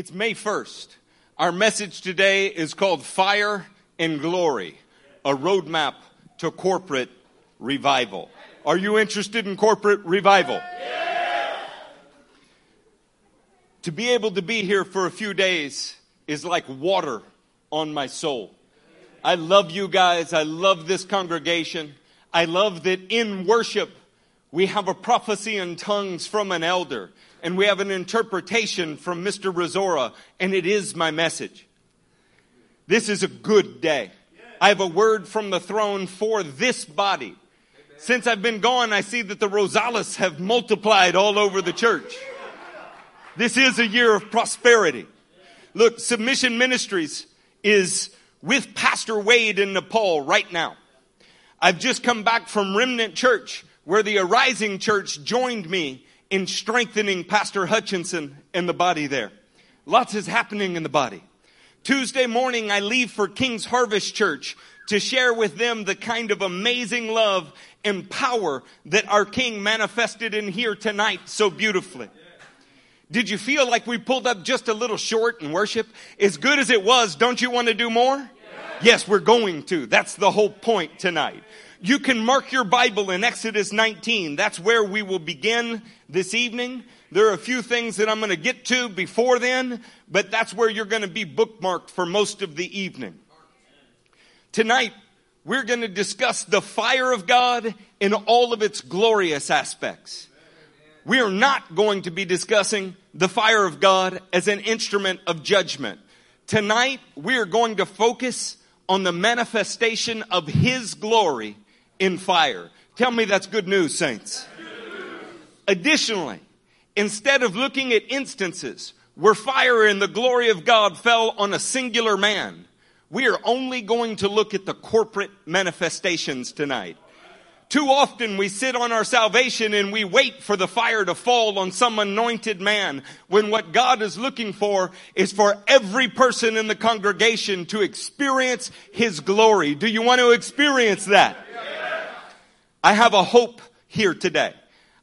It's May 1st. Our message today is called Fire and Glory, a roadmap to corporate revival. Are you interested in corporate revival? To be able to be here for a few days is like water on my soul. I love you guys. I love this congregation. I love that in worship we have a prophecy in tongues from an elder and we have an interpretation from Mr. Razora, and it is my message. This is a good day. I have a word from the throne for this body. Since I've been gone, I see that the Rosales have multiplied all over the church. This is a year of prosperity. Look, Submission Ministries is with Pastor Wade in Nepal right now. I've just come back from Remnant Church where the Arising Church joined me in strengthening Pastor Hutchinson and the body there. Lots is happening in the body. Tuesday morning, I leave for King's Harvest Church to share with them the kind of amazing love and power that our King manifested in here tonight so beautifully. Did you feel like we pulled up just a little short in worship? As good as it was, don't you want to do more? Yes, we're going to. That's the whole point tonight. You can mark your Bible in Exodus 19. That's where we will begin this evening. There are a few things that I'm going to get to before then, but that's where you're going to be bookmarked for most of the evening. Tonight, we're going to discuss the fire of God in all of its glorious aspects. We are not going to be discussing the fire of God as an instrument of judgment. Tonight, we are going to focus on the manifestation of His glory in fire. Tell me that's good news, saints. Additionally, instead of looking at instances where fire and the glory of God fell on a singular man, we are only going to look at the corporate manifestations tonight. Too often we sit on our salvation and we wait for the fire to fall on some anointed man when what God is looking for is for every person in the congregation to experience His glory. Do you want to experience that? I have a hope here today.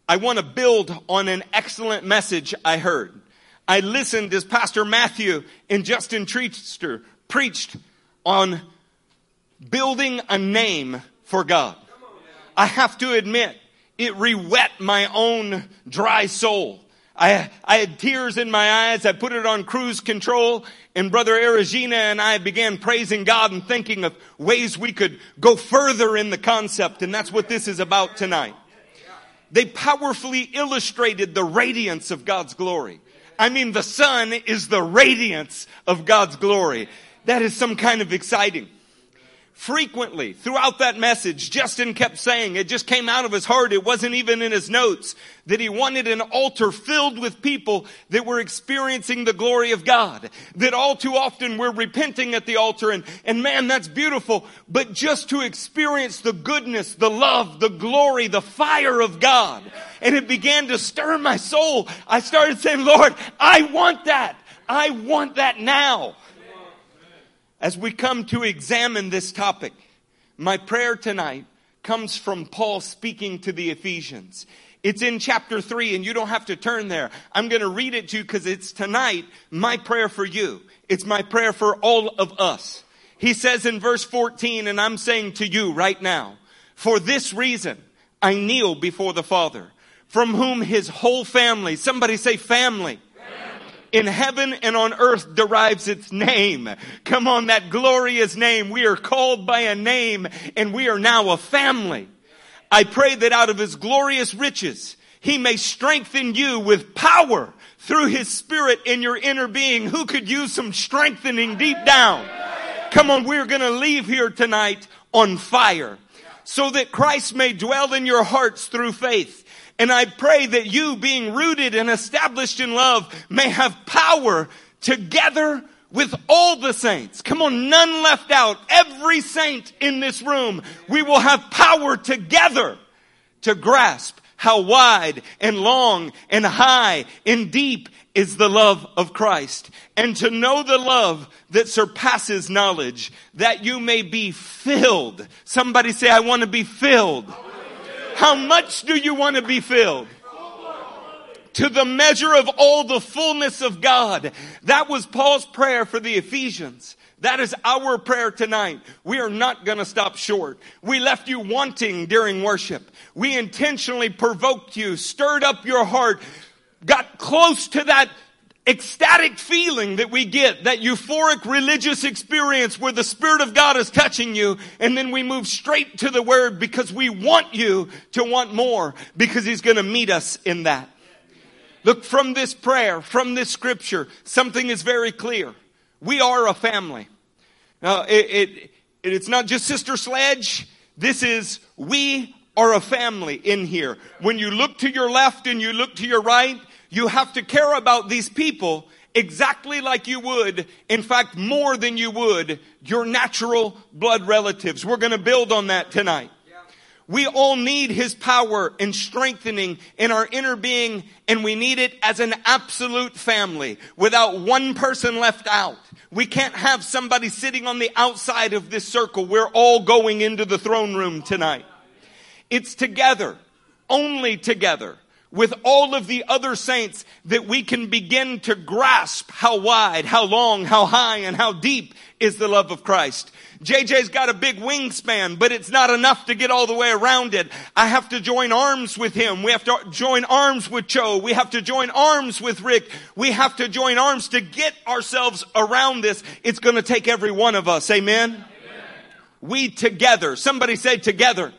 I want to build on an excellent message I heard. I listened as Pastor Matthew and Justin Treaster preached on building a name for God. I have to admit, it re-wet my own dry soul. I, I had tears in my eyes. I put it on cruise control and brother Erigena and I began praising God and thinking of ways we could go further in the concept. And that's what this is about tonight. They powerfully illustrated the radiance of God's glory. I mean, the sun is the radiance of God's glory. That is some kind of exciting frequently throughout that message, Justin kept saying, it just came out of his heart, it wasn't even in his notes, that he wanted an altar filled with people that were experiencing the glory of God. That all too often we're repenting at the altar and, and man, that's beautiful, but just to experience the goodness, the love, the glory, the fire of God. And it began to stir my soul. I started saying, Lord, I want that. I want that now. As we come to examine this topic, my prayer tonight comes from Paul speaking to the Ephesians. It's in chapter 3 and you don't have to turn there. I'm going to read it to you because it's tonight my prayer for you. It's my prayer for all of us. He says in verse 14 and I'm saying to you right now, for this reason I kneel before the Father from whom his whole family, somebody say family, in heaven and on earth derives its name. Come on, that glorious name. We are called by a name and we are now a family. I pray that out of his glorious riches, he may strengthen you with power through his spirit in your inner being. Who could use some strengthening deep down? Come on, we're going to leave here tonight on fire so that Christ may dwell in your hearts through faith and I pray that you being rooted and established in love may have power together with all the saints. Come on, none left out. Every saint in this room, we will have power together to grasp how wide and long and high and deep is the love of Christ and to know the love that surpasses knowledge that you may be filled. Somebody say, I want to be filled how much do you want to be filled? to the measure of all the fullness of God. That was Paul's prayer for the Ephesians. That is our prayer tonight. We are not going to stop short. We left you wanting during worship. We intentionally provoked you, stirred up your heart, got close to that ecstatic feeling that we get, that euphoric religious experience where the Spirit of God is touching you, and then we move straight to the Word because we want you to want more because He's going to meet us in that. Look, from this prayer, from this scripture, something is very clear. We are a family. Now, it, it, it's not just Sister Sledge. This is, we are a family in here. When you look to your left and you look to your right, you have to care about these people exactly like you would, in fact, more than you would your natural blood relatives. We're going to build on that tonight. We all need His power and strengthening in our inner being, and we need it as an absolute family without one person left out. We can't have somebody sitting on the outside of this circle. We're all going into the throne room tonight. It's together, only together with all of the other saints that we can begin to grasp how wide, how long, how high, and how deep is the love of Christ. JJ's got a big wingspan, but it's not enough to get all the way around it. I have to join arms with him. We have to join arms with Joe. We have to join arms with Rick. We have to join arms to get ourselves around this. It's going to take every one of us. Amen? Amen. We together, somebody say together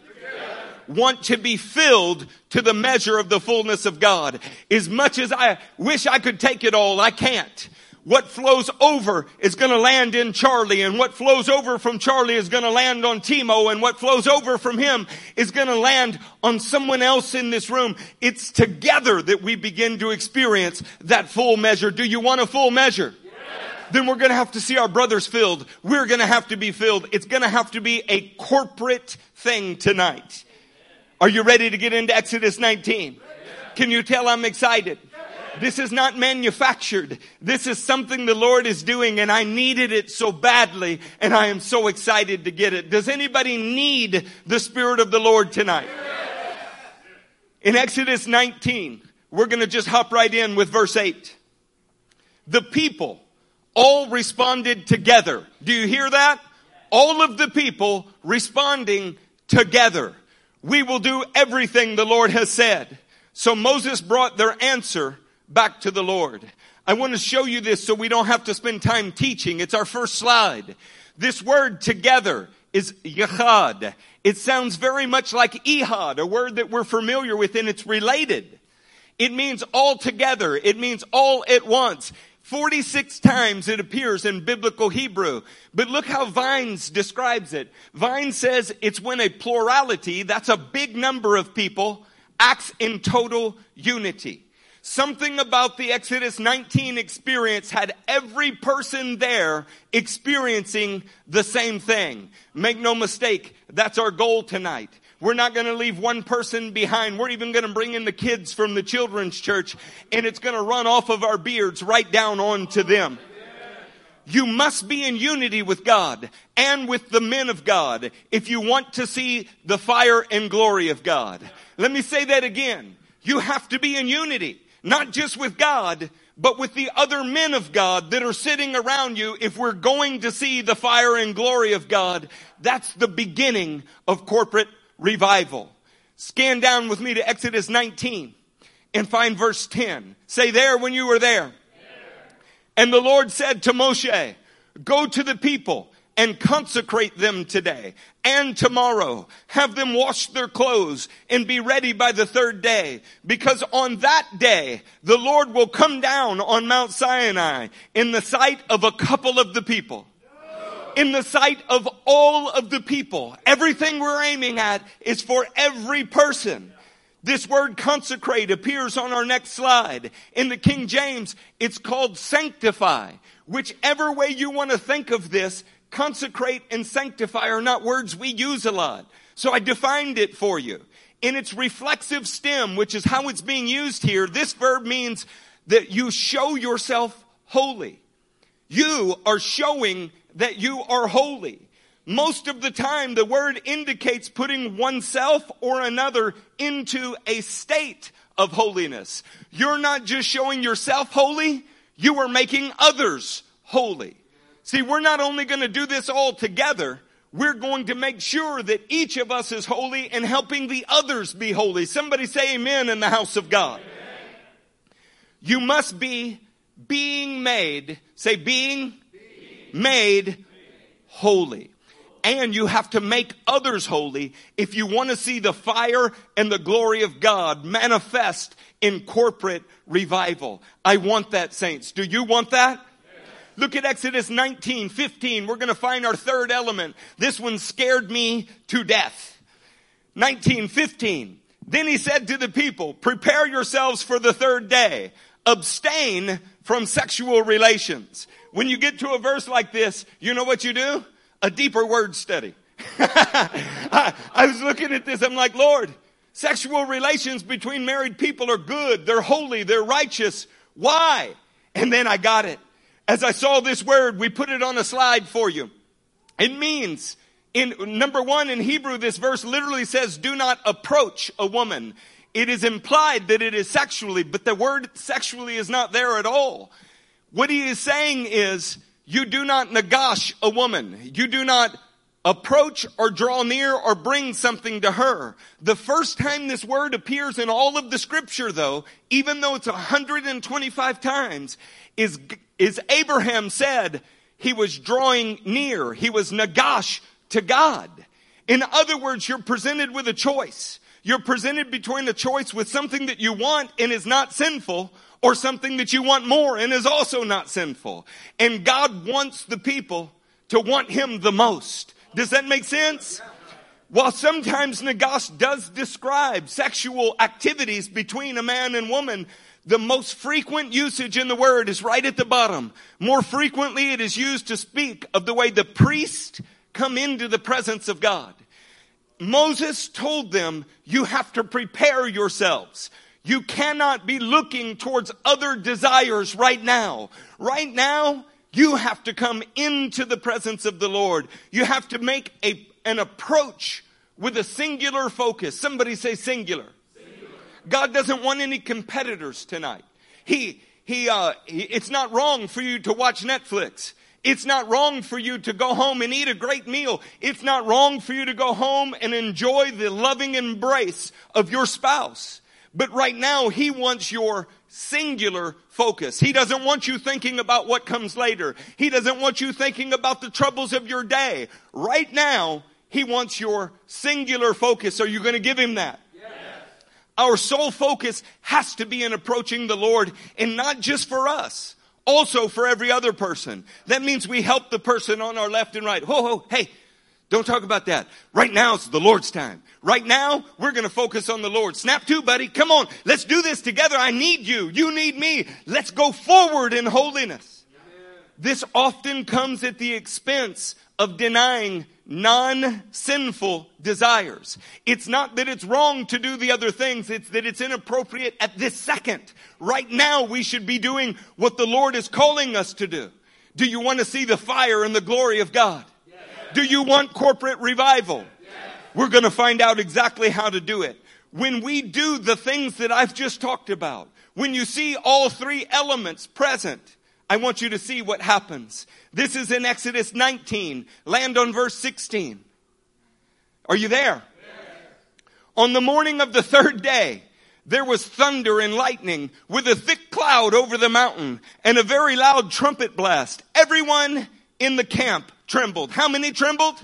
want to be filled to the measure of the fullness of God. As much as I wish I could take it all, I can't. What flows over is going to land in Charlie and what flows over from Charlie is going to land on Timo and what flows over from him is going to land on someone else in this room. It's together that we begin to experience that full measure. Do you want a full measure? then we're going to have to see our brothers filled. We're going to have to be filled. It's going to have to be a corporate thing tonight. Are you ready to get into Exodus 19? Can you tell I'm excited? This is not manufactured. This is something the Lord is doing and I needed it so badly and I am so excited to get it. Does anybody need the Spirit of the Lord tonight? In Exodus 19, we're going to just hop right in with verse 8. The people all responded together. Do you hear that? All of the people responding together. We will do everything the Lord has said. So Moses brought their answer back to the Lord. I want to show you this so we don't have to spend time teaching. It's our first slide. This word together is yachad. It sounds very much like echad, a word that we're familiar with and it's related. It means all together. It means all at once. 46 times it appears in biblical Hebrew. But look how Vine's describes it. Vine's says it's when a plurality, that's a big number of people, acts in total unity. Something about the Exodus 19 experience had every person there experiencing the same thing. Make no mistake, that's our goal tonight. We're not going to leave one person behind. We're even going to bring in the kids from the children's church and it's going to run off of our beards right down onto them. You must be in unity with God and with the men of God if you want to see the fire and glory of God. Let me say that again. You have to be in unity, not just with God, but with the other men of God that are sitting around you. If we're going to see the fire and glory of God, that's the beginning of corporate revival. Scan down with me to Exodus 19 and find verse 10. Say there when you were there. And the Lord said to Moshe, go to the people and consecrate them today and tomorrow. Have them wash their clothes and be ready by the third day. Because on that day, the Lord will come down on Mount Sinai in the sight of a couple of the people in the sight of all of the people. Everything we're aiming at is for every person. This word consecrate appears on our next slide. In the King James, it's called sanctify. Whichever way you want to think of this, consecrate and sanctify are not words we use a lot. So I defined it for you. In its reflexive stem, which is how it's being used here, this verb means that you show yourself holy. You are showing that you are holy. Most of the time, the word indicates putting oneself or another into a state of holiness. You're not just showing yourself holy, you are making others holy. See, we're not only going to do this all together, we're going to make sure that each of us is holy and helping the others be holy. Somebody say amen in the house of God. Amen. You must be being made, say being, being. Made, holy. And you have to make others holy if you want to see the fire and the glory of God manifest in corporate revival. I want that, saints. Do you want that? Look at Exodus 19, 15. We're going to find our third element. This one scared me to death. 19, 15. Then he said to the people, prepare yourselves for the third day. Abstain from sexual relations. When you get to a verse like this, you know what you do? A deeper word study. I, I was looking at this. I'm like, Lord, sexual relations between married people are good. They're holy. They're righteous. Why? And then I got it. As I saw this word, we put it on a slide for you. It means, in number one in Hebrew, this verse literally says, do not approach a woman. It is implied that it is sexually, but the word sexually is not there at all. What he is saying is, you do not nagash a woman. You do not approach or draw near or bring something to her. The first time this word appears in all of the scripture though, even though it's 125 times, is is Abraham said he was drawing near. He was nagash to God. In other words, you're presented with a choice. You're presented between a choice with something that you want and is not sinful or something that you want more and is also not sinful. And God wants the people to want Him the most. Does that make sense? While sometimes Nagash does describe sexual activities between a man and woman, the most frequent usage in the word is right at the bottom. More frequently, it is used to speak of the way the priest come into the presence of God. Moses told them, you have to prepare yourselves. You cannot be looking towards other desires right now. Right now, you have to come into the presence of the Lord. You have to make a, an approach with a singular focus. Somebody say singular. God doesn't want any competitors tonight. He, he, uh, he, it's not wrong for you to watch Netflix. It's not wrong for you to go home and eat a great meal. It's not wrong for you to go home and enjoy the loving embrace of your spouse. But right now, he wants your singular focus. He doesn't want you thinking about what comes later. He doesn't want you thinking about the troubles of your day. Right now, he wants your singular focus. Are you going to give him that? Our sole focus has to be in approaching the Lord and not just for us, also for every other person. That means we help the person on our left and right. Ho, ho, hey, don't talk about that. Right now it's the Lord's time. Right now, we're gonna focus on the Lord. Snap to, buddy. Come on. Let's do this together. I need you. You need me. Let's go forward in holiness. This often comes at the expense of denying non-sinful desires. It's not that it's wrong to do the other things, it's that it's inappropriate at this second. Right now we should be doing what the Lord is calling us to do. Do you want to see the fire and the glory of God? Do you want corporate revival? We're going to find out exactly how to do it. When we do the things that I've just talked about, when you see all three elements present, I want you to see what happens. This is in Exodus 19. Land on verse 16. Are you there? On the morning of the third day, there was thunder and lightning with a thick cloud over the mountain and a very loud trumpet blast. Everyone in the camp trembled. How many trembled?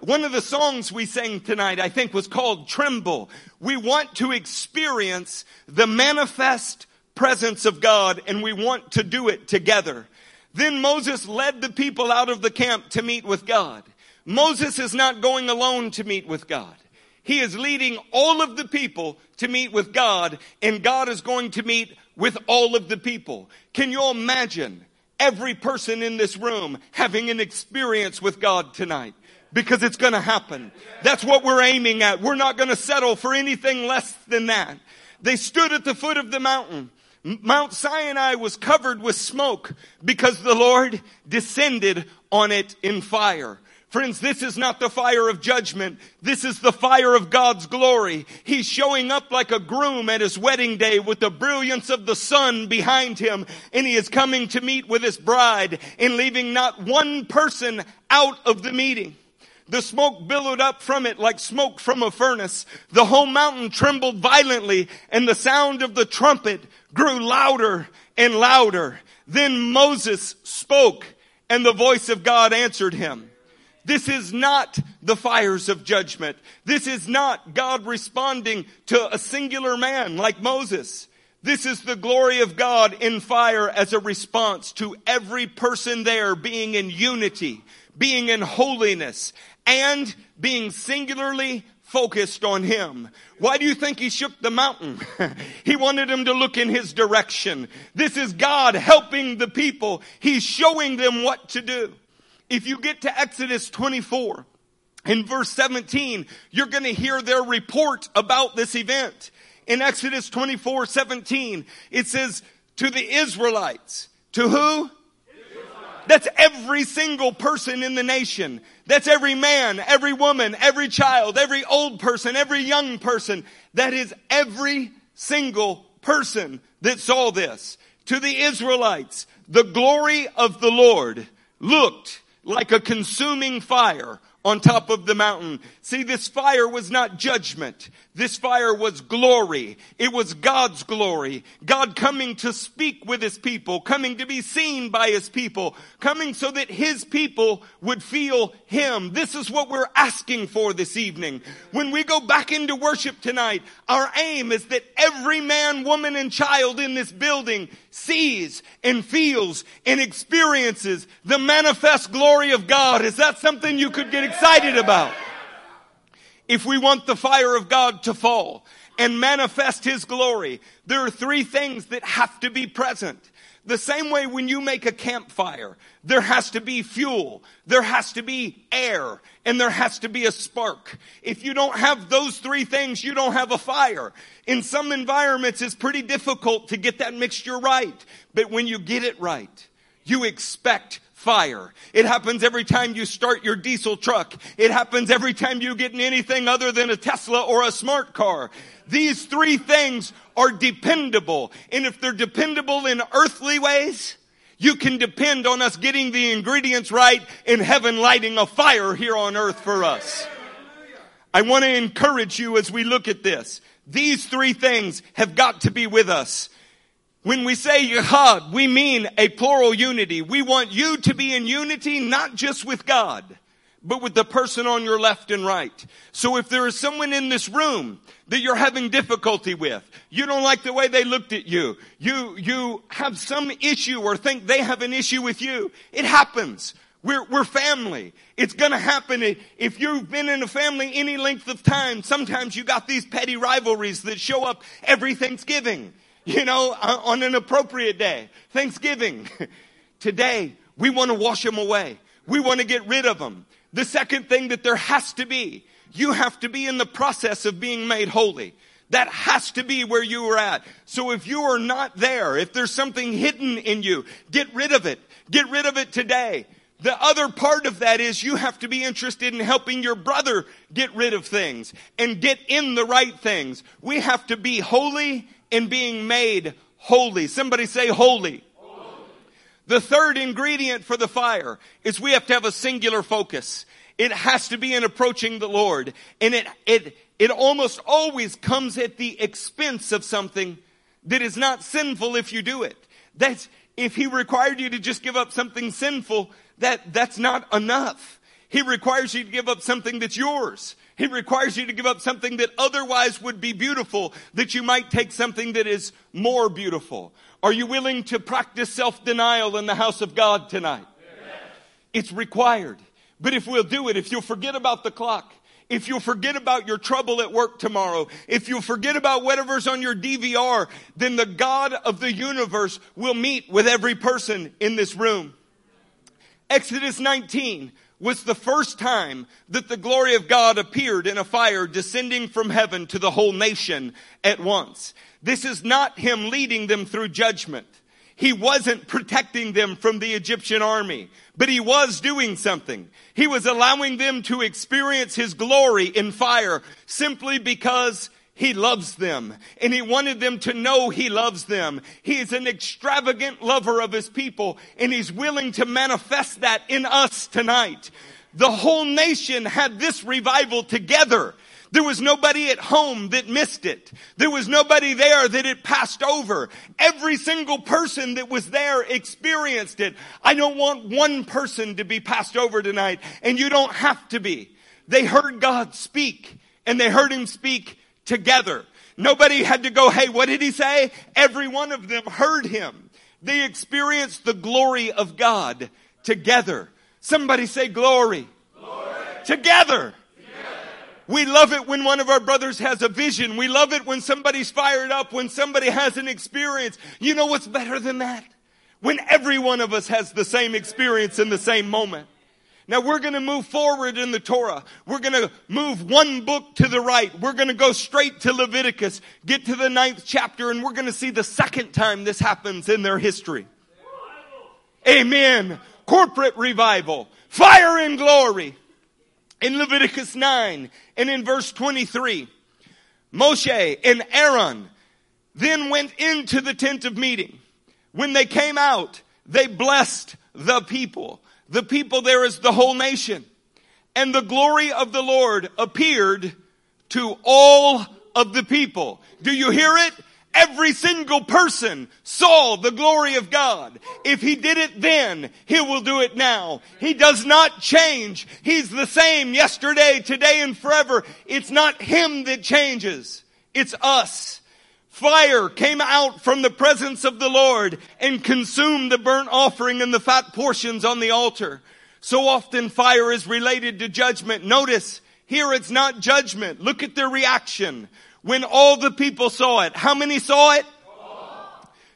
One of the songs we sang tonight, I think, was called Tremble. We want to experience the manifest presence of God and we want to do it together. Then Moses led the people out of the camp to meet with God. Moses is not going alone to meet with God. He is leading all of the people to meet with God and God is going to meet with all of the people. Can you imagine every person in this room having an experience with God tonight? Because it's gonna happen. That's what we're aiming at. We're not gonna settle for anything less than that. They stood at the foot of the mountain Mount Sinai was covered with smoke because the Lord descended on it in fire. Friends, this is not the fire of judgment. This is the fire of God's glory. He's showing up like a groom at his wedding day with the brilliance of the sun behind him. And he is coming to meet with his bride and leaving not one person out of the meeting. The smoke billowed up from it like smoke from a furnace. The whole mountain trembled violently and the sound of the trumpet grew louder and louder. Then Moses spoke and the voice of God answered him. This is not the fires of judgment. This is not God responding to a singular man like Moses. This is the glory of God in fire as a response to every person there being in unity, being in holiness, and being singularly focused on him. Why do you think he shook the mountain? he wanted him to look in his direction. This is God helping the people. He's showing them what to do. If you get to Exodus 24 in verse 17, you're going to hear their report about this event. In Exodus 24, 17, it says, to the Israelites. To who? That's every single person in the nation. That's every man, every woman, every child, every old person, every young person. That is every single person that saw this. To the Israelites, the glory of the Lord looked like a consuming fire on top of the mountain. See, this fire was not judgment. This fire was glory. It was God's glory. God coming to speak with his people, coming to be seen by his people, coming so that his people would feel him. This is what we're asking for this evening. When we go back into worship tonight, our aim is that every man, woman, and child in this building sees and feels and experiences the manifest glory of God. Is that something you could get excited about? If we want the fire of God to fall and manifest His glory, there are three things that have to be present. The same way when you make a campfire, there has to be fuel, there has to be air, and there has to be a spark. If you don't have those three things, you don't have a fire. In some environments, it's pretty difficult to get that mixture right. But when you get it right, you expect fire. It happens every time you start your diesel truck. It happens every time you get in anything other than a Tesla or a smart car. These three things are dependable. And if they're dependable in earthly ways, you can depend on us getting the ingredients right in heaven lighting a fire here on earth for us. I want to encourage you as we look at this. These three things have got to be with us. When we say Yahad, we mean a plural unity. We want you to be in unity, not just with God, but with the person on your left and right. So if there is someone in this room that you're having difficulty with, you don't like the way they looked at you, you, you have some issue or think they have an issue with you, it happens. We're, we're family. It's gonna happen. If you've been in a family any length of time, sometimes you got these petty rivalries that show up every Thanksgiving you know, uh, on an appropriate day, Thanksgiving. Today, we want to wash them away. We want to get rid of them. The second thing that there has to be, you have to be in the process of being made holy. That has to be where you are at. So if you are not there, if there's something hidden in you, get rid of it. Get rid of it today. The other part of that is you have to be interested in helping your brother get rid of things and get in the right things. We have to be holy in being made holy. Somebody say holy. holy. The third ingredient for the fire is we have to have a singular focus. It has to be in approaching the Lord. And it, it, it almost always comes at the expense of something that is not sinful if you do it. That's, if he required you to just give up something sinful, that, that's not enough. He requires you to give up something that's yours. He requires you to give up something that otherwise would be beautiful, that you might take something that is more beautiful. Are you willing to practice self-denial in the house of God tonight? Yes. It's required. But if we'll do it, if you'll forget about the clock, if you'll forget about your trouble at work tomorrow, if you'll forget about whatever's on your DVR, then the God of the universe will meet with every person in this room. Exodus 19, was the first time that the glory of God appeared in a fire descending from heaven to the whole nation at once. This is not him leading them through judgment. he wasn't protecting them from the Egyptian army, but he was doing something. He was allowing them to experience his glory in fire simply because he loves them and he wanted them to know he loves them. He is an extravagant lover of his people and he's willing to manifest that in us tonight. The whole nation had this revival together. There was nobody at home that missed it. There was nobody there that it passed over. Every single person that was there experienced it. I don't want one person to be passed over tonight, and you don't have to be. They heard God speak, and they heard Him speak together. Nobody had to go, hey, what did He say? Every one of them heard Him. They experienced the glory of God together. Somebody say glory. glory. Together. We love it when one of our brothers has a vision. We love it when somebody's fired up, when somebody has an experience. You know what's better than that? When every one of us has the same experience in the same moment. Now we're going to move forward in the Torah. We're going to move one book to the right. We're going to go straight to Leviticus, get to the ninth chapter, and we're going to see the second time this happens in their history. Amen. Corporate revival. Fire and glory in Leviticus 9 and in verse 23, Moshe and Aaron then went into the tent of meeting. When they came out, they blessed the people. The people there is the whole nation. And the glory of the Lord appeared to all of the people. Do you hear it? Every single person saw the glory of God. If he did it then, he will do it now. He does not change. He's the same yesterday, today, and forever. It's not him that changes. It's us. Fire came out from the presence of the Lord and consumed the burnt offering and the fat portions on the altar. So often fire is related to judgment. Notice, here it's not judgment. Look at their reaction. When all the people saw it, how many saw it?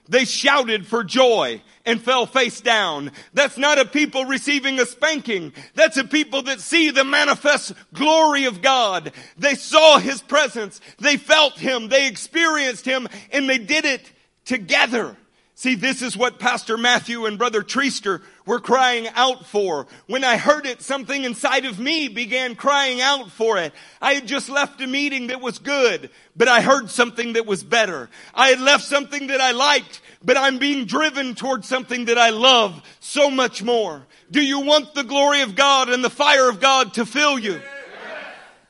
They shouted for joy and fell face down. That's not a people receiving a spanking. That's a people that see the manifest glory of God. They saw His presence. They felt Him. They experienced Him and they did it together. See, this is what Pastor Matthew and Brother Treaster were crying out for. When I heard it, something inside of me began crying out for it. I had just left a meeting that was good, but I heard something that was better. I had left something that I liked, but I'm being driven towards something that I love so much more. Do you want the glory of God and the fire of God to fill you?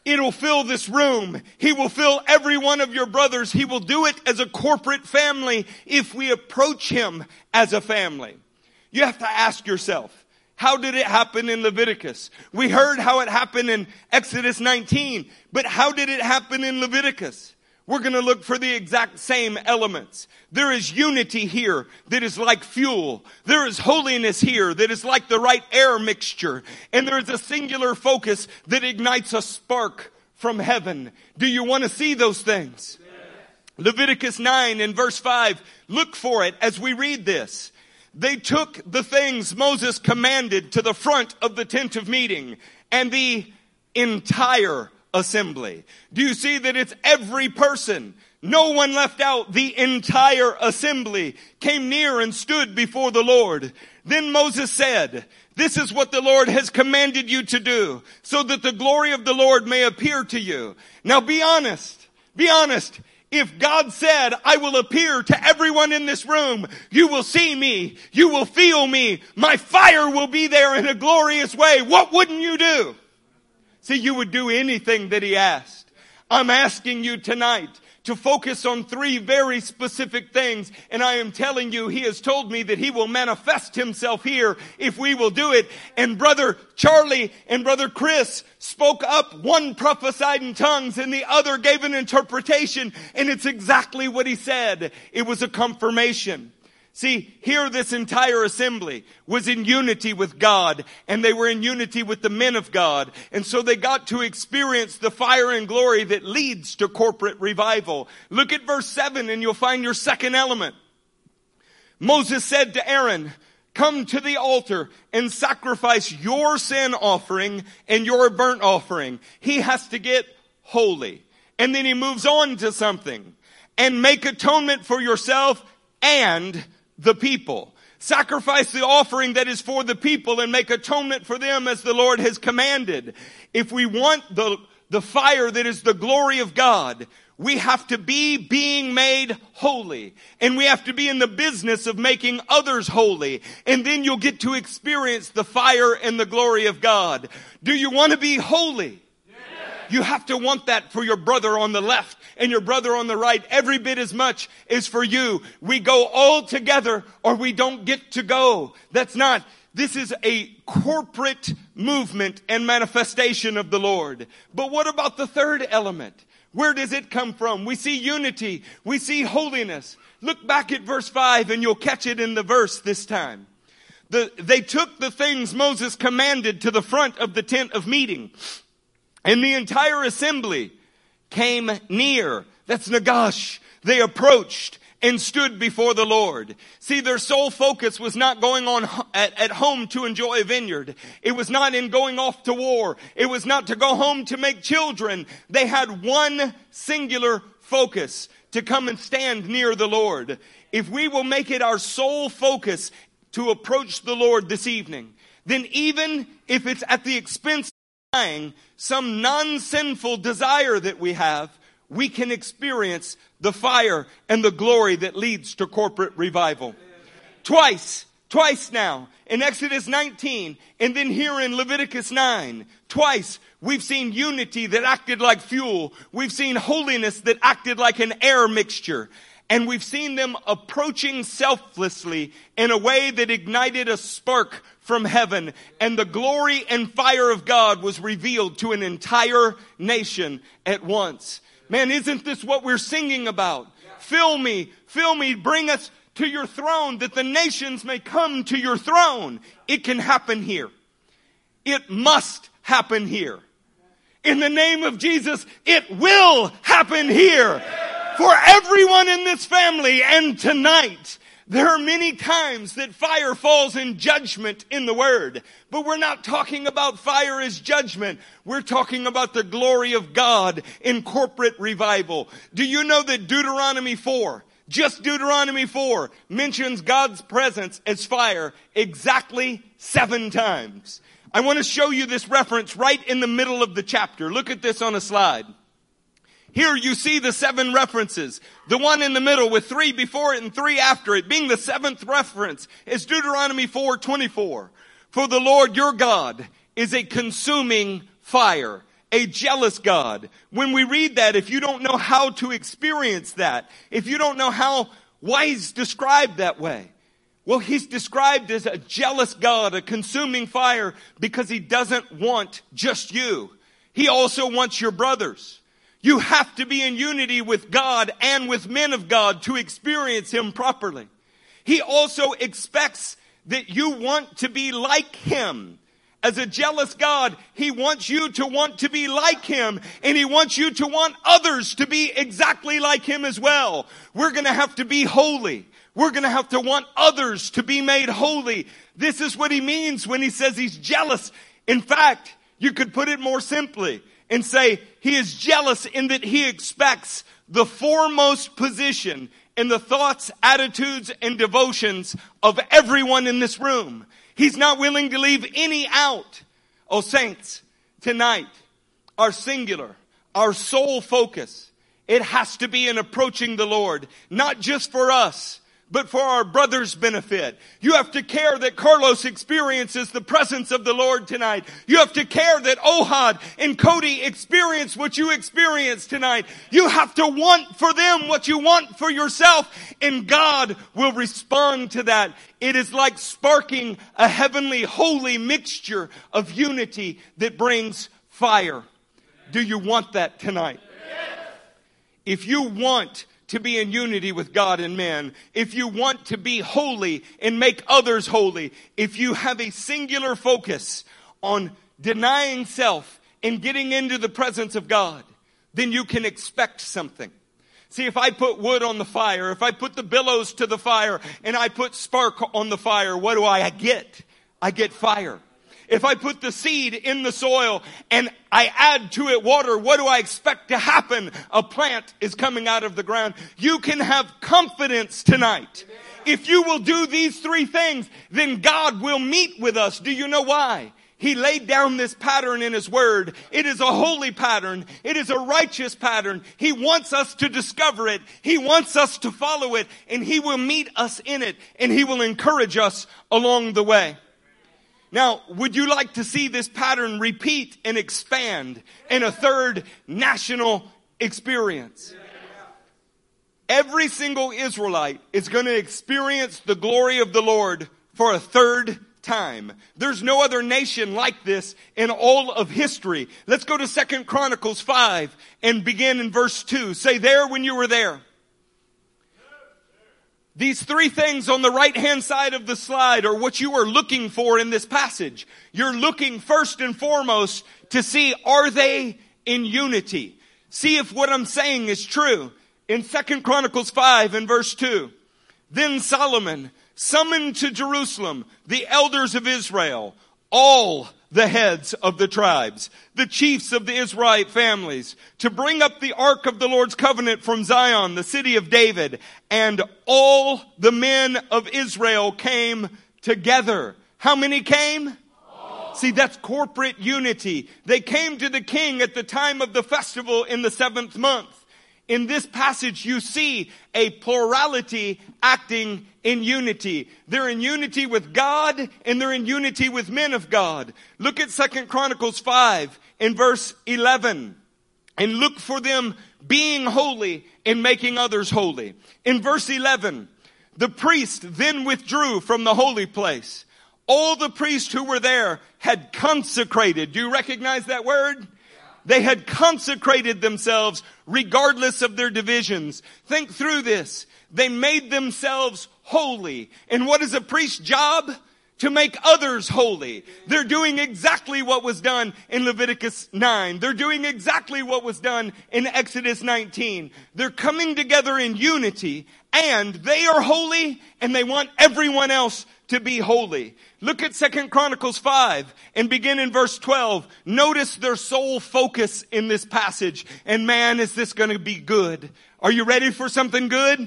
It'll fill this room. He will fill every one of your brothers. He will do it as a corporate family if we approach Him as a family. You have to ask yourself, how did it happen in Leviticus? We heard how it happened in Exodus 19, but how did it happen in Leviticus? We're going to look for the exact same elements. There is unity here that is like fuel. There is holiness here that is like the right air mixture. And there is a singular focus that ignites a spark from heaven. Do you want to see those things? Leviticus 9 and verse 5, look for it as we read this. They took the things Moses commanded to the front of the tent of meeting and the entire assembly. Do you see that it's every person? No one left out. The entire assembly came near and stood before the Lord. Then Moses said, this is what the Lord has commanded you to do so that the glory of the Lord may appear to you. Now be honest. Be honest. If God said, I will appear to everyone in this room, you will see me, you will feel me, my fire will be there in a glorious way, what wouldn't you do? See, you would do anything that he asked. I'm asking you tonight to focus on three very specific things. And I am telling you, he has told me that he will manifest himself here if we will do it. And brother Charlie and brother Chris spoke up. One prophesied in tongues and the other gave an interpretation. And it's exactly what he said. It was a confirmation. See, here this entire assembly was in unity with God and they were in unity with the men of God. And so they got to experience the fire and glory that leads to corporate revival. Look at verse 7 and you'll find your second element. Moses said to Aaron, come to the altar and sacrifice your sin offering and your burnt offering. He has to get holy. And then he moves on to something and make atonement for yourself and the people. Sacrifice the offering that is for the people and make atonement for them as the Lord has commanded. If we want the, the fire that is the glory of God, we have to be being made holy. And we have to be in the business of making others holy. And then you'll get to experience the fire and the glory of God. Do you want to be holy? You have to want that for your brother on the left and your brother on the right every bit as much is for you. We go all together or we don't get to go. That's not, this is a corporate movement and manifestation of the Lord. But what about the third element? Where does it come from? We see unity. We see holiness. Look back at verse 5 and you'll catch it in the verse this time. The, they took the things Moses commanded to the front of the tent of meeting. And the entire assembly came near. That's Nagash. They approached and stood before the Lord. See, their sole focus was not going on at, at, home to enjoy a vineyard. It was not in going off to war. It was not to go home to make children. They had one singular focus to come and stand near the Lord. If we will make it our sole focus to approach the Lord this evening, then even if it's at the expense some non-sinful desire that we have, we can experience the fire and the glory that leads to corporate revival. Twice, twice now, in Exodus 19, and then here in Leviticus 9, twice we've seen unity that acted like fuel. We've seen holiness that acted like an air mixture. And we've seen them approaching selflessly in a way that ignited a spark from heaven and the glory and fire of God was revealed to an entire nation at once. Man, isn't this what we're singing about? Fill me, fill me, bring us to your throne that the nations may come to your throne. It can happen here. It must happen here. In the name of Jesus, it will happen here for everyone in this family and tonight. There are many times that fire falls in judgment in the Word, but we're not talking about fire as judgment. We're talking about the glory of God in corporate revival. Do you know that Deuteronomy 4, just Deuteronomy 4, mentions God's presence as fire exactly seven times? I want to show you this reference right in the middle of the chapter. Look at this on a slide. Here you see the seven references. The one in the middle with three before it and three after it being the seventh reference is Deuteronomy 4:24. For the Lord your God is a consuming fire, a jealous God. When we read that, if you don't know how to experience that, if you don't know how, why he's described that way, well, he's described as a jealous God, a consuming fire, because he doesn't want just you. He also wants your brothers. You have to be in unity with God and with men of God to experience Him properly. He also expects that you want to be like Him. As a jealous God, He wants you to want to be like Him and He wants you to want others to be exactly like Him as well. We're gonna have to be holy. We're gonna have to want others to be made holy. This is what He means when He says He's jealous. In fact, you could put it more simply and say he is jealous in that he expects the foremost position in the thoughts, attitudes, and devotions of everyone in this room. He's not willing to leave any out. Oh saints, tonight, our singular, our sole focus, it has to be in approaching the Lord, not just for us, but for our brother's benefit. You have to care that Carlos experiences the presence of the Lord tonight. You have to care that Ohad and Cody experience what you experience tonight. You have to want for them what you want for yourself and God will respond to that. It is like sparking a heavenly holy mixture of unity that brings fire. Do you want that tonight? If you want to be in unity with God and men, if you want to be holy and make others holy, if you have a singular focus on denying self and getting into the presence of God, then you can expect something. See, if I put wood on the fire, if I put the billows to the fire and I put spark on the fire, what do I get? I get fire. If I put the seed in the soil and I add to it water, what do I expect to happen? A plant is coming out of the ground. You can have confidence tonight If you will do these three things, then God will meet with us. Do you know why? He laid down this pattern in His Word. It is a holy pattern. It is a righteous pattern. He wants us to discover it. He wants us to follow it and He will meet us in it and He will encourage us along the way. Now, would you like to see this pattern repeat and expand in a third national experience? Every single Israelite is going to experience the glory of the Lord for a third time. There's no other nation like this in all of history. Let's go to Second Chronicles 5 and begin in verse 2. Say there when you were there. These three things on the right hand side of the slide are what you are looking for in this passage. You're looking first and foremost to see are they in unity? See if what I'm saying is true. In Second Chronicles 5 and verse 2, then Solomon summoned to Jerusalem the elders of Israel, all the heads of the tribes, the chiefs of the Israelite families, to bring up the ark of the Lord's covenant from Zion, the city of David, and all the men of Israel came together. How many came? See, that's corporate unity. They came to the king at the time of the festival in the seventh month. In this passage, you see a plurality acting in unity. They're in unity with God and they're in unity with men of God. Look at Second Chronicles 5 in verse 11 and look for them being holy and making others holy. In verse 11, the priest then withdrew from the holy place. All the priests who were there had consecrated. Do you recognize that word? They had consecrated themselves regardless of their divisions. Think through this. They made themselves holy. And what is a priest's job? To make others holy. They're doing exactly what was done in Leviticus 9. They're doing exactly what was done in Exodus 19. They're coming together in unity and they are holy and they want everyone else to be holy. Look at Second Chronicles 5 and begin in verse 12. Notice their sole focus in this passage. And man, is this going to be good. Are you ready for something good? Yeah.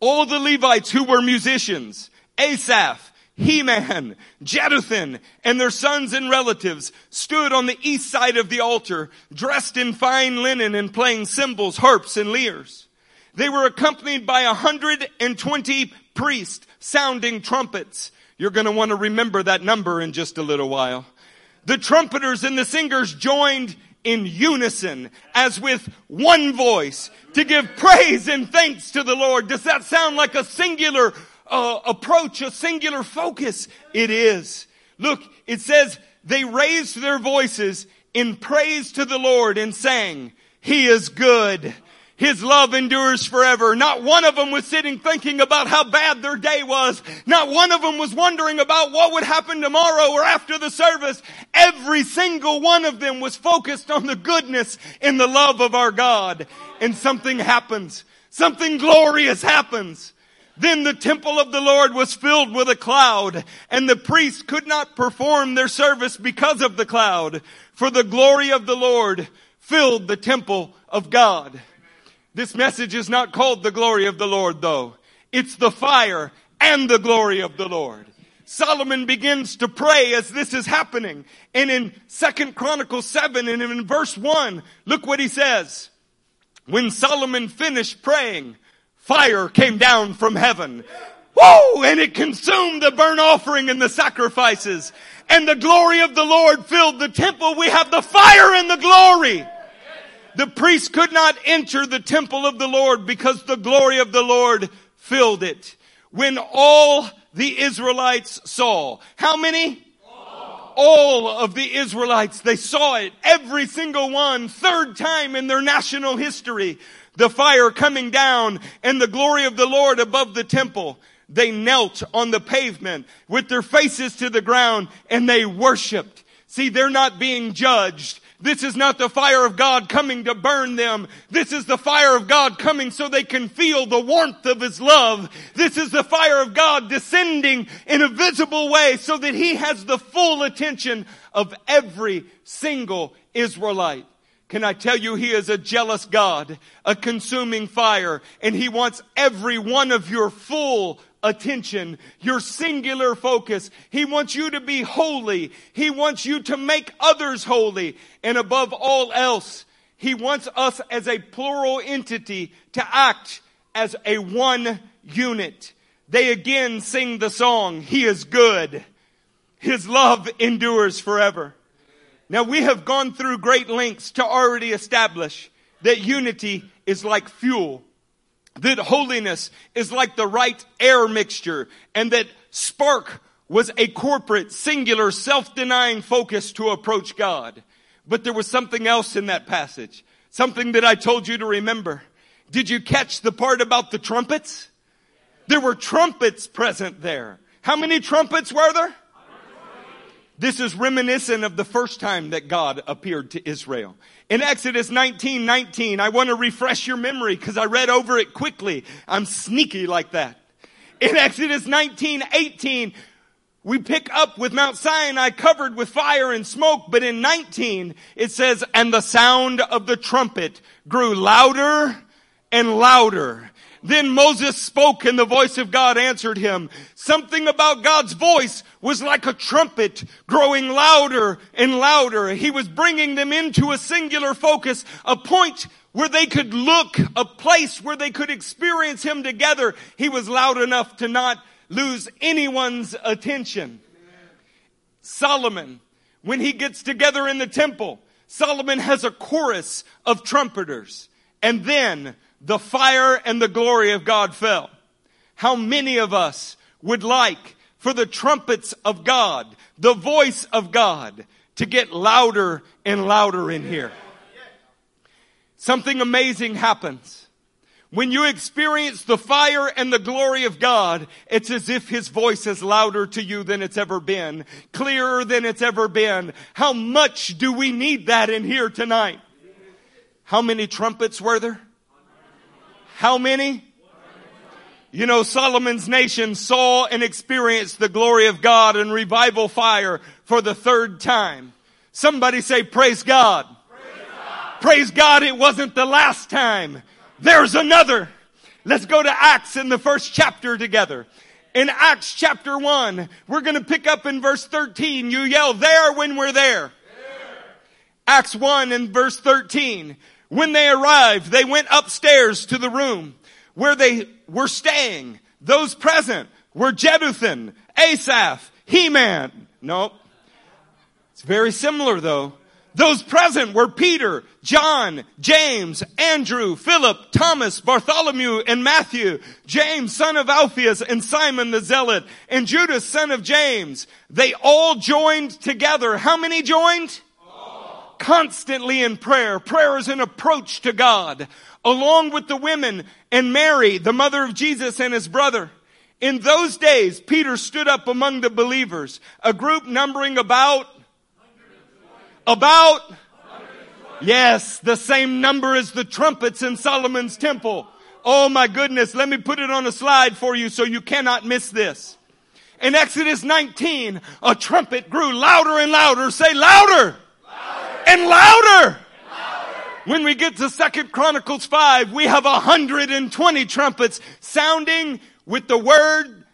All the Levites who were musicians, Asaph, Heman, Jeduthun, and their sons and relatives stood on the east side of the altar, dressed in fine linen and playing cymbals, harps, and lyres. They were accompanied by 120 priests sounding trumpets. You're going to want to remember that number in just a little while. The trumpeters and the singers joined in unison as with one voice to give praise and thanks to the Lord. Does that sound like a singular uh, approach, a singular focus? It is. Look, it says they raised their voices in praise to the Lord and sang, He is good his love endures forever. Not one of them was sitting thinking about how bad their day was. Not one of them was wondering about what would happen tomorrow or after the service. Every single one of them was focused on the goodness and the love of our God. And something happens. Something glorious happens. Then the temple of the Lord was filled with a cloud, and the priests could not perform their service because of the cloud, for the glory of the Lord filled the temple of God. This message is not called the glory of the Lord though. It's the fire and the glory of the Lord. Solomon begins to pray as this is happening. And in Second Chronicles 7 and in verse 1, look what he says. When Solomon finished praying, fire came down from heaven. Whoa! And it consumed the burnt offering and the sacrifices. And the glory of the Lord filled the temple. We have the fire and the glory. The priests could not enter the temple of the Lord because the glory of the Lord filled it. When all the Israelites saw, how many? all of the Israelites, they saw it, every single one, third time in their national history, the fire coming down and the glory of the Lord above the temple. They knelt on the pavement with their faces to the ground and they worshiped. See, they're not being judged. This is not the fire of God coming to burn them. This is the fire of God coming so they can feel the warmth of His love. This is the fire of God descending in a visible way so that He has the full attention of every single Israelite. Can I tell you, He is a jealous God, a consuming fire, and He wants every one of your full attention, your singular focus. He wants you to be holy. He wants you to make others holy. And above all else, He wants us as a plural entity to act as a one unit. They again sing the song, He is good. His love endures forever. Now we have gone through great lengths to already establish that unity is like fuel, that holiness is like the right air mixture, and that spark was a corporate, singular, self-denying focus to approach God. But there was something else in that passage. Something that I told you to remember. Did you catch the part about the trumpets? There were trumpets present there. How many trumpets were there? This is reminiscent of the first time that God appeared to Israel. In Exodus 19, 19, I want to refresh your memory because I read over it quickly. I'm sneaky like that. In Exodus 19, 18, we pick up with Mount Sinai covered with fire and smoke, but in 19, it says, and the sound of the trumpet grew louder and louder then Moses spoke and the voice of God answered him. Something about God's voice was like a trumpet growing louder and louder. He was bringing them into a singular focus, a point where they could look, a place where they could experience him together. He was loud enough to not lose anyone's attention. Solomon, when he gets together in the temple, Solomon has a chorus of trumpeters. And then the fire and the glory of God fell. How many of us would like for the trumpets of God, the voice of God, to get louder and louder in here? Something amazing happens. When you experience the fire and the glory of God, it's as if His voice is louder to you than it's ever been, clearer than it's ever been. How much do we need that in here tonight? How many trumpets were there? How many? You know, Solomon's nation saw and experienced the glory of God and revival fire for the third time. Somebody say, praise God. Praise God. Praise God, it wasn't the last time. There's another. Let's go to Acts in the first chapter together. In Acts chapter 1, we're going to pick up in verse 13. You yell there when we're there. there. Acts 1 and verse 13. When they arrived, they went upstairs to the room where they were staying. Those present were Jeduthun, Asaph, He-Man. Nope. It's very similar though. Those present were Peter, John, James, Andrew, Philip, Thomas, Bartholomew, and Matthew, James, son of Alphaeus, and Simon the Zealot, and Judas, son of James. They all joined together. How many joined? Constantly in prayer. Prayer is an approach to God. Along with the women and Mary, the mother of Jesus and his brother. In those days, Peter stood up among the believers, a group numbering about, about, yes, the same number as the trumpets in Solomon's temple. Oh my goodness, let me put it on a slide for you so you cannot miss this. In Exodus 19, a trumpet grew louder and louder. Say louder and louder. When we get to Second Chronicles 5, we have 120 trumpets sounding with the word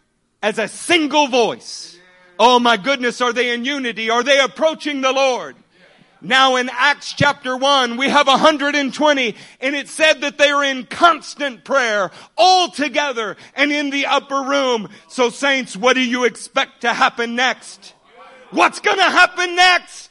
as a single voice. Oh my goodness, are they in unity? Are they approaching the Lord? Now in Acts chapter 1, we have 120 and it said that they are in constant prayer all together and in the upper room. So saints, what do you expect to happen next? What's gonna happen next?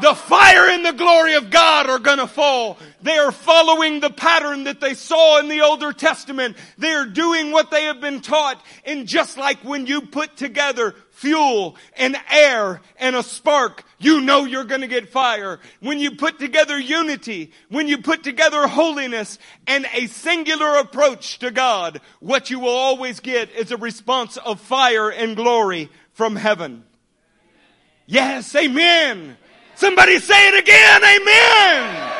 The fire and the glory of God are gonna fall. They are following the pattern that they saw in the Older Testament. They are doing what they have been taught. And just like when you put together fuel and air and a spark, you know you're gonna get fire. When you put together unity, when you put together holiness and a singular approach to God, what you will always get is a response of fire and glory from heaven. Yes, amen. Somebody say it again. Amen.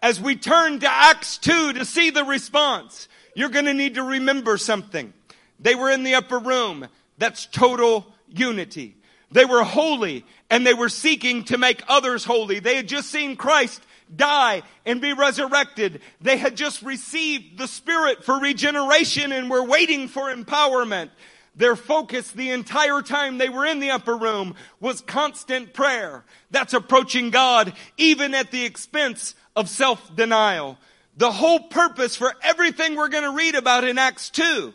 As we turn to Acts 2 to see the response, you're going to need to remember something. They were in the upper room. That's total unity. They were holy and they were seeking to make others holy. They had just seen Christ die and be resurrected. They had just received the Spirit for regeneration and were waiting for empowerment. Their focus the entire time they were in the upper room was constant prayer. That's approaching God even at the expense of self-denial. The whole purpose for everything we're going to read about in Acts 2,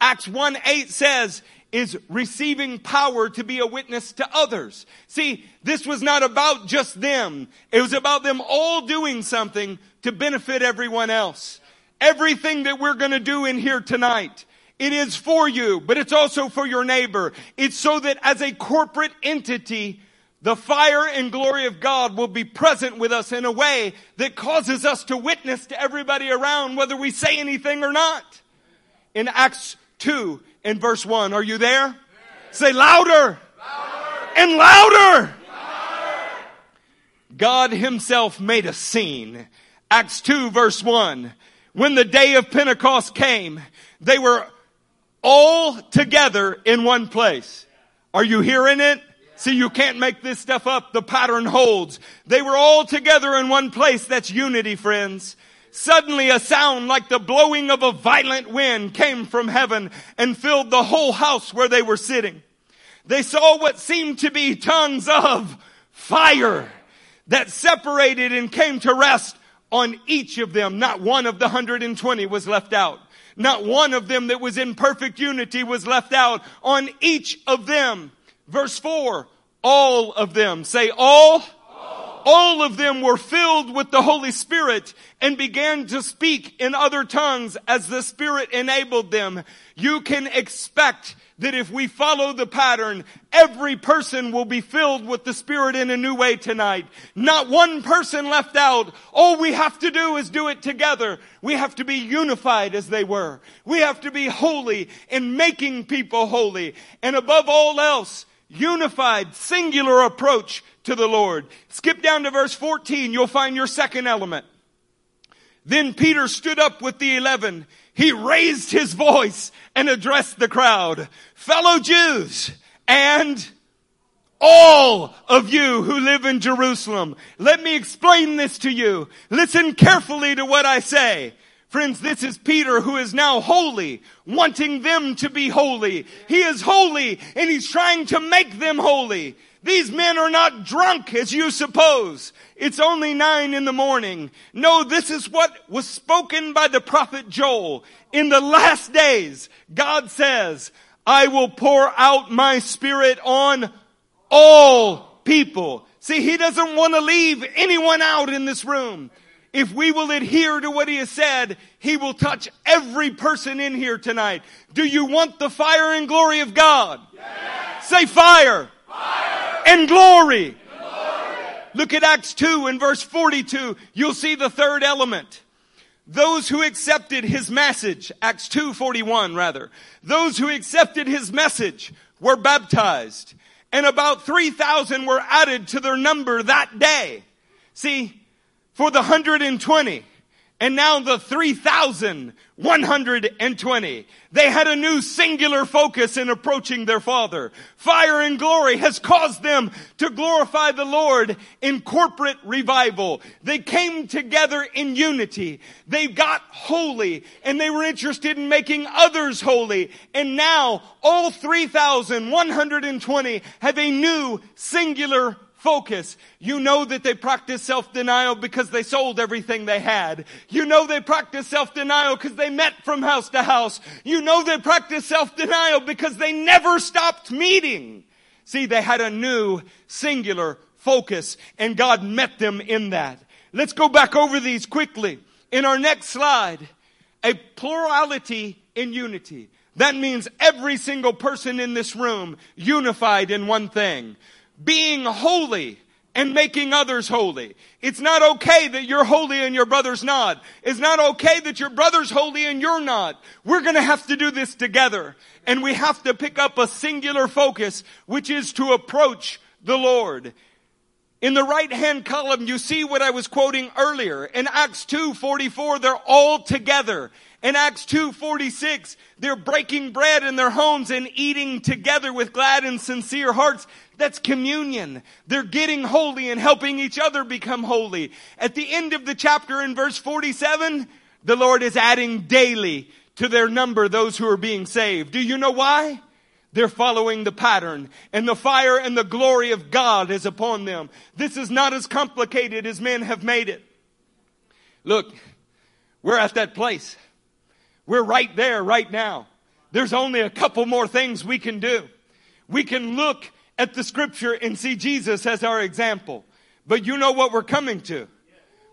Acts 1 8 says, is receiving power to be a witness to others. See, this was not about just them. It was about them all doing something to benefit everyone else. Everything that we're going to do in here tonight, it is for you, but it's also for your neighbor. It's so that as a corporate entity, the fire and glory of God will be present with us in a way that causes us to witness to everybody around whether we say anything or not. In Acts 2 in verse 1, are you there? Say louder, louder. and louder. louder. God himself made a scene. Acts 2 verse 1. When the day of Pentecost came, they were all together in one place. Are you hearing it? See, you can't make this stuff up. The pattern holds. They were all together in one place. That's unity, friends. Suddenly a sound like the blowing of a violent wind came from heaven and filled the whole house where they were sitting. They saw what seemed to be tongues of fire that separated and came to rest on each of them. Not one of the 120 was left out. Not one of them that was in perfect unity was left out on each of them. Verse 4, all of them. Say all. all. All of them were filled with the Holy Spirit and began to speak in other tongues as the Spirit enabled them. You can expect that if we follow the pattern, every person will be filled with the Spirit in a new way tonight. Not one person left out. All we have to do is do it together. We have to be unified as they were. We have to be holy in making people holy. And above all else, unified, singular approach to the Lord. Skip down to verse 14, you'll find your second element. Then Peter stood up with the eleven. He raised his voice and addressed the crowd. Fellow Jews and all of you who live in Jerusalem, let me explain this to you. Listen carefully to what I say. Friends, this is Peter who is now holy, wanting them to be holy. He is holy and he's trying to make them holy. These men are not drunk as you suppose. It's only nine in the morning. No, this is what was spoken by the prophet Joel. In the last days, God says, I will pour out my spirit on all people. See, he doesn't want to leave anyone out in this room if we will adhere to what he has said, he will touch every person in here tonight. Do you want the fire and glory of God? Yes. Say fire. And glory. Look at Acts 2 and verse 42. You'll see the third element. Those who accepted his message, Acts 2:41 rather. Those who accepted his message were baptized and about 3,000 were added to their number that day. See, for the 120 and now the 3,120. They had a new singular focus in approaching their Father. Fire and glory has caused them to glorify the Lord in corporate revival. They came together in unity. They got holy and they were interested in making others holy. And now all 3,120 have a new singular focus. You know that they practiced self-denial because they sold everything they had. You know they practiced self-denial because they met from house to house. You know they practiced self-denial because they never stopped meeting. See, they had a new singular focus and God met them in that. Let's go back over these quickly. In our next slide, a plurality in unity. That means every single person in this room unified in one thing being holy and making others holy. It's not okay that you're holy and your brother's not. It's not okay that your brother's holy and you're not. We're gonna have to do this together. And we have to pick up a singular focus, which is to approach the Lord. In the right hand column, you see what I was quoting earlier. In Acts 2:44, they're all together. In Acts 2:46, they're breaking bread in their homes and eating together with glad and sincere hearts. That's communion. They're getting holy and helping each other become holy. At the end of the chapter in verse 47, the Lord is adding daily to their number those who are being saved. Do you know why? They're following the pattern and the fire and the glory of God is upon them. This is not as complicated as men have made it. Look, we're at that place. We're right there right now. There's only a couple more things we can do. We can look at the scripture and see Jesus as our example. But you know what we're coming to?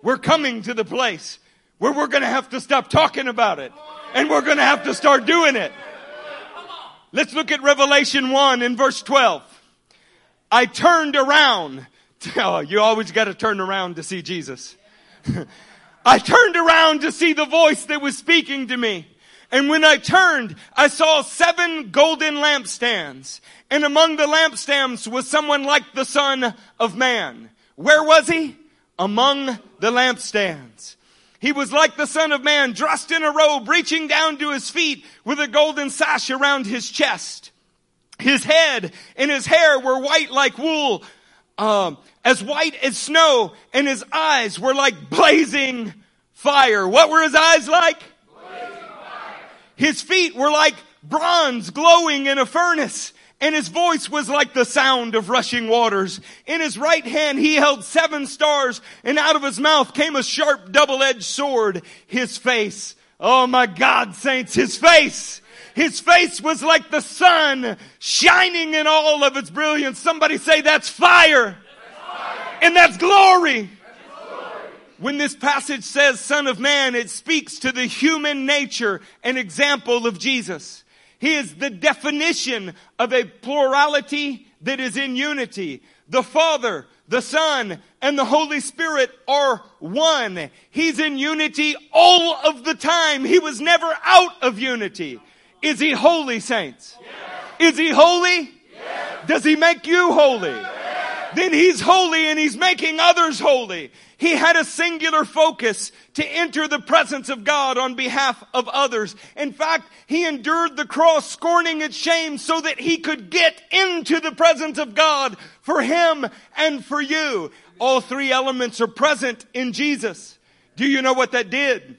We're coming to the place where we're going to have to stop talking about it and we're going to have to start doing it. Let's look at Revelation 1 in verse 12. I turned around. Oh, you always got to turn around to see Jesus. I turned around to see the voice that was speaking to me. And when I turned, I saw seven golden lampstands. And among the lampstands was someone like the son of man. Where was he? Among the lampstands. He was like the son of man, dressed in a robe, reaching down to his feet with a golden sash around his chest. His head and his hair were white like wool, um, as white as snow, and his eyes were like blazing fire. What were his eyes like? His feet were like bronze glowing in a furnace and his voice was like the sound of rushing waters. In his right hand he held seven stars, and out of his mouth came a sharp double-edged sword. His face, oh my God, saints, his face, his face was like the sun shining in all of its brilliance. Somebody say that's fire. That's fire. And that's glory. When this passage says son of man, it speaks to the human nature and example of Jesus. He is the definition of a plurality that is in unity. The Father, the Son, and the Holy Spirit are one. He's in unity all of the time. He was never out of unity. Is he holy, saints? Yes. Is he holy? Yes. Does he make you holy? Yes. Then he's holy and he's making others holy. He had a singular focus to enter the presence of God on behalf of others. In fact, he endured the cross scorning its shame so that he could get into the presence of God for him and for you. All three elements are present in Jesus. Do you know what that did?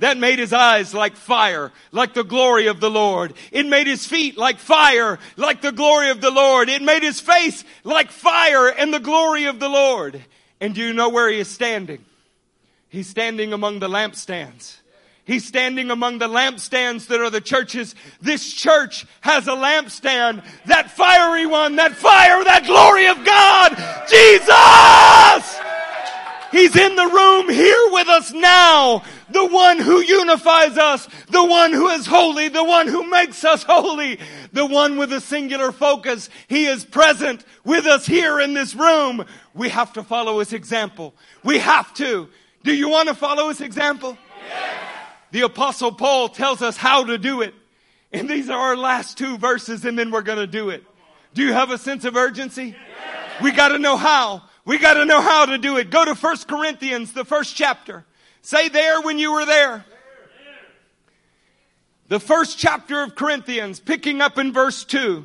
That made his eyes like fire, like the glory of the Lord. It made his feet like fire, like the glory of the Lord. It made his face like fire and the glory of the Lord. And do you know where he is standing? He's standing among the lampstands. He's standing among the lampstands that are the churches. This church has a lampstand. That fiery one, that fire, that glory of God. Jesus! He's in the room here with us now. The one who unifies us. The one who is holy. The one who makes us holy. The one with a singular focus. He is present with us here in this room. We have to follow his example. We have to. Do you want to follow his example? Yes. The apostle Paul tells us how to do it. And these are our last two verses and then we're going to do it. Do you have a sense of urgency? Yes. We got to know how. We got to know how to do it. Go to 1 Corinthians, the first chapter. Say there when you were there. The first chapter of Corinthians, picking up in verse 2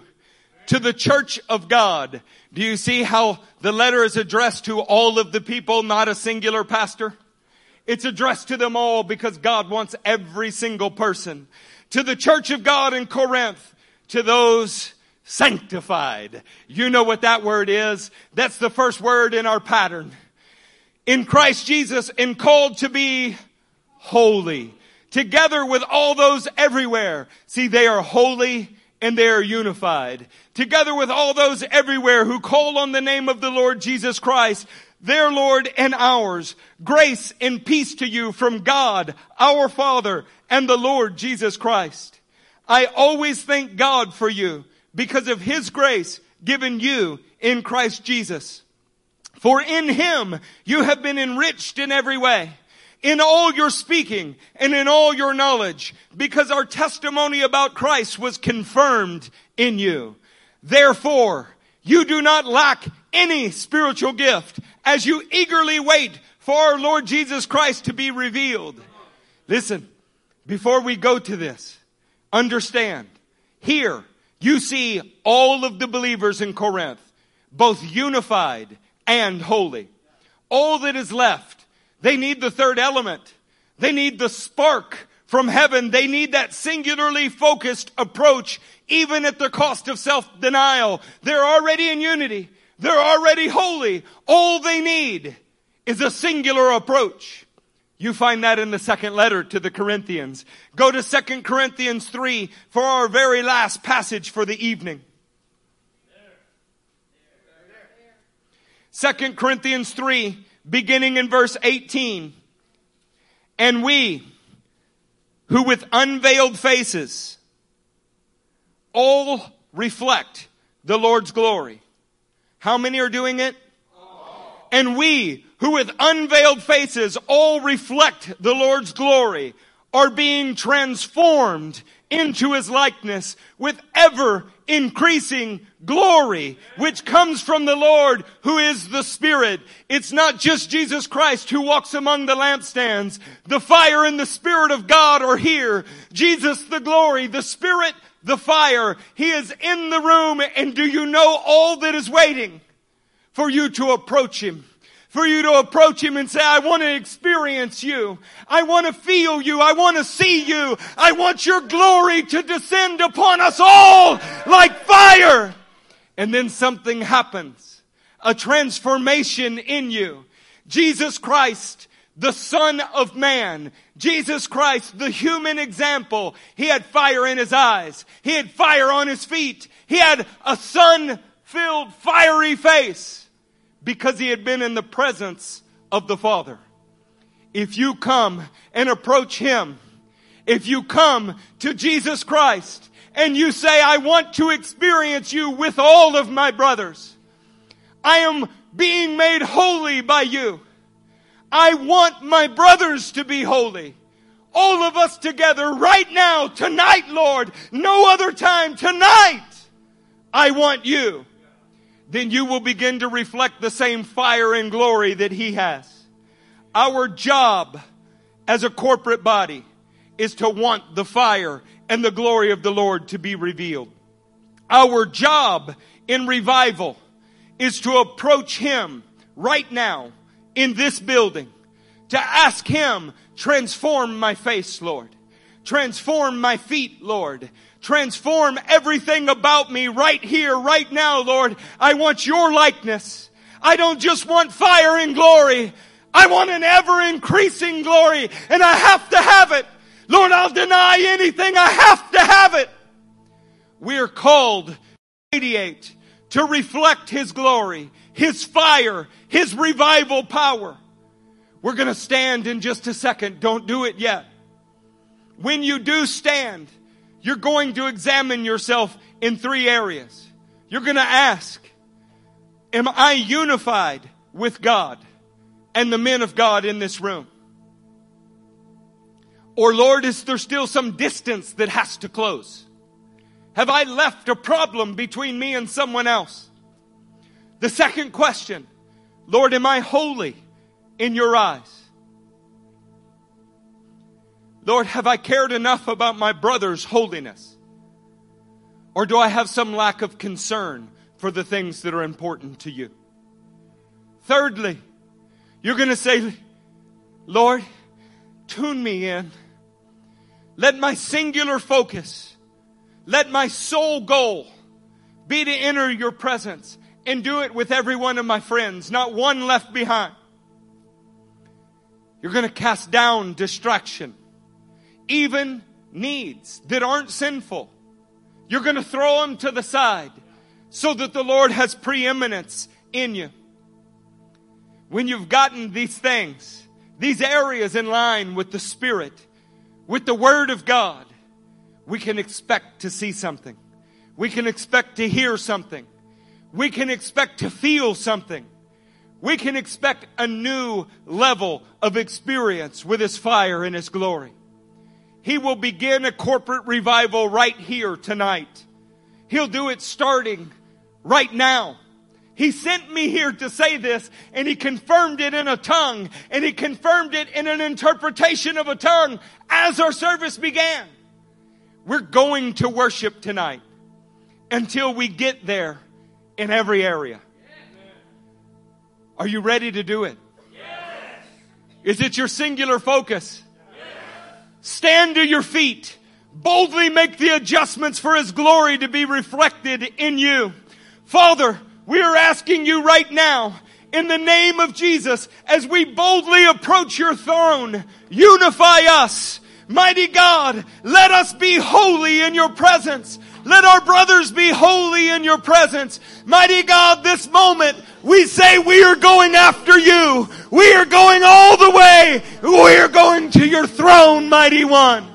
to the church of God. Do you see how the letter is addressed to all of the people, not a singular pastor? It's addressed to them all because God wants every single person. To the church of God in Corinth, to those sanctified. You know what that word is? That's the first word in our pattern. In Christ Jesus and called to be holy. Together with all those everywhere. See, they are holy and they are unified. Together with all those everywhere who call on the name of the Lord Jesus Christ, their Lord and ours. Grace and peace to you from God, our Father, and the Lord Jesus Christ. I always thank God for you because of His grace given you in Christ Jesus. For in Him you have been enriched in every way in all your speaking and in all your knowledge because our testimony about Christ was confirmed in you. Therefore, you do not lack any spiritual gift as you eagerly wait for our Lord Jesus Christ to be revealed. Listen, before we go to this, understand, here, you see all of the believers in Corinth, both unified and holy. All that is left, they need the third element. They need the spark from heaven. They need that singularly focused approach, even at the cost of self-denial. They're already in unity. They're already holy. All they need is a singular approach. You find that in the second letter to the Corinthians. Go to 2 Corinthians 3 for our very last passage for the evening. 2 Corinthians 3, beginning in verse 18. And we, who with unveiled faces all reflect the Lord's glory. How many are doing it? And we, who with unveiled faces all reflect the Lord's glory, are being transformed into his likeness with ever increasing glory, which comes from the Lord who is the Spirit. It's not just Jesus Christ who walks among the lampstands. The fire and the Spirit of God are here. Jesus the glory, the Spirit, the fire. He is in the room and do you know all that is waiting for you to approach Him? For you to approach him and say, I want to experience you. I want to feel you. I want to see you. I want your glory to descend upon us all like fire. And then something happens. A transformation in you. Jesus Christ, the Son of Man. Jesus Christ, the human example. He had fire in his eyes. He had fire on his feet. He had a sun filled fiery face because he had been in the presence of the Father. If you come and approach him, if you come to Jesus Christ and you say, I want to experience you with all of my brothers. I am being made holy by you. I want my brothers to be holy. All of us together right now, tonight, Lord, no other time, tonight, I want you then you will begin to reflect the same fire and glory that He has. Our job as a corporate body is to want the fire and the glory of the Lord to be revealed. Our job in revival is to approach Him right now in this building to ask Him, transform my face, Lord. Transform my feet, Lord. Transform everything about me right here, right now, Lord. I want your likeness. I don't just want fire and glory. I want an ever increasing glory and I have to have it. Lord, I'll deny anything. I have to have it. We are called to radiate, to reflect His glory, His fire, His revival power. We're going to stand in just a second. Don't do it yet. When you do stand, you're going to examine yourself in three areas. You're going to ask, am I unified with God and the men of God in this room? Or Lord, is there still some distance that has to close? Have I left a problem between me and someone else? The second question, Lord, am I holy in your eyes? Lord, have I cared enough about my brother's holiness? Or do I have some lack of concern for the things that are important to you? Thirdly, you're going to say, Lord, tune me in. Let my singular focus, let my sole goal be to enter your presence and do it with every one of my friends, not one left behind. You're going to cast down distraction even needs that aren't sinful. You're going to throw them to the side so that the Lord has preeminence in you. When you've gotten these things, these areas in line with the Spirit, with the Word of God, we can expect to see something. We can expect to hear something. We can expect to feel something. We can expect a new level of experience with His fire and His glory. He will begin a corporate revival right here tonight. He'll do it starting right now. He sent me here to say this, and he confirmed it in a tongue, and he confirmed it in an interpretation of a tongue as our service began. We're going to worship tonight until we get there in every area. Are you ready to do it? Yes. Is it your singular focus? Stand to your feet. Boldly make the adjustments for His glory to be reflected in you. Father, we are asking you right now, in the name of Jesus, as we boldly approach your throne, unify us. Mighty God, let us be holy in your presence. Let our brothers be holy in your presence. Mighty God, this moment we say we are going after you. We are going all the way. We are going to your throne, mighty one.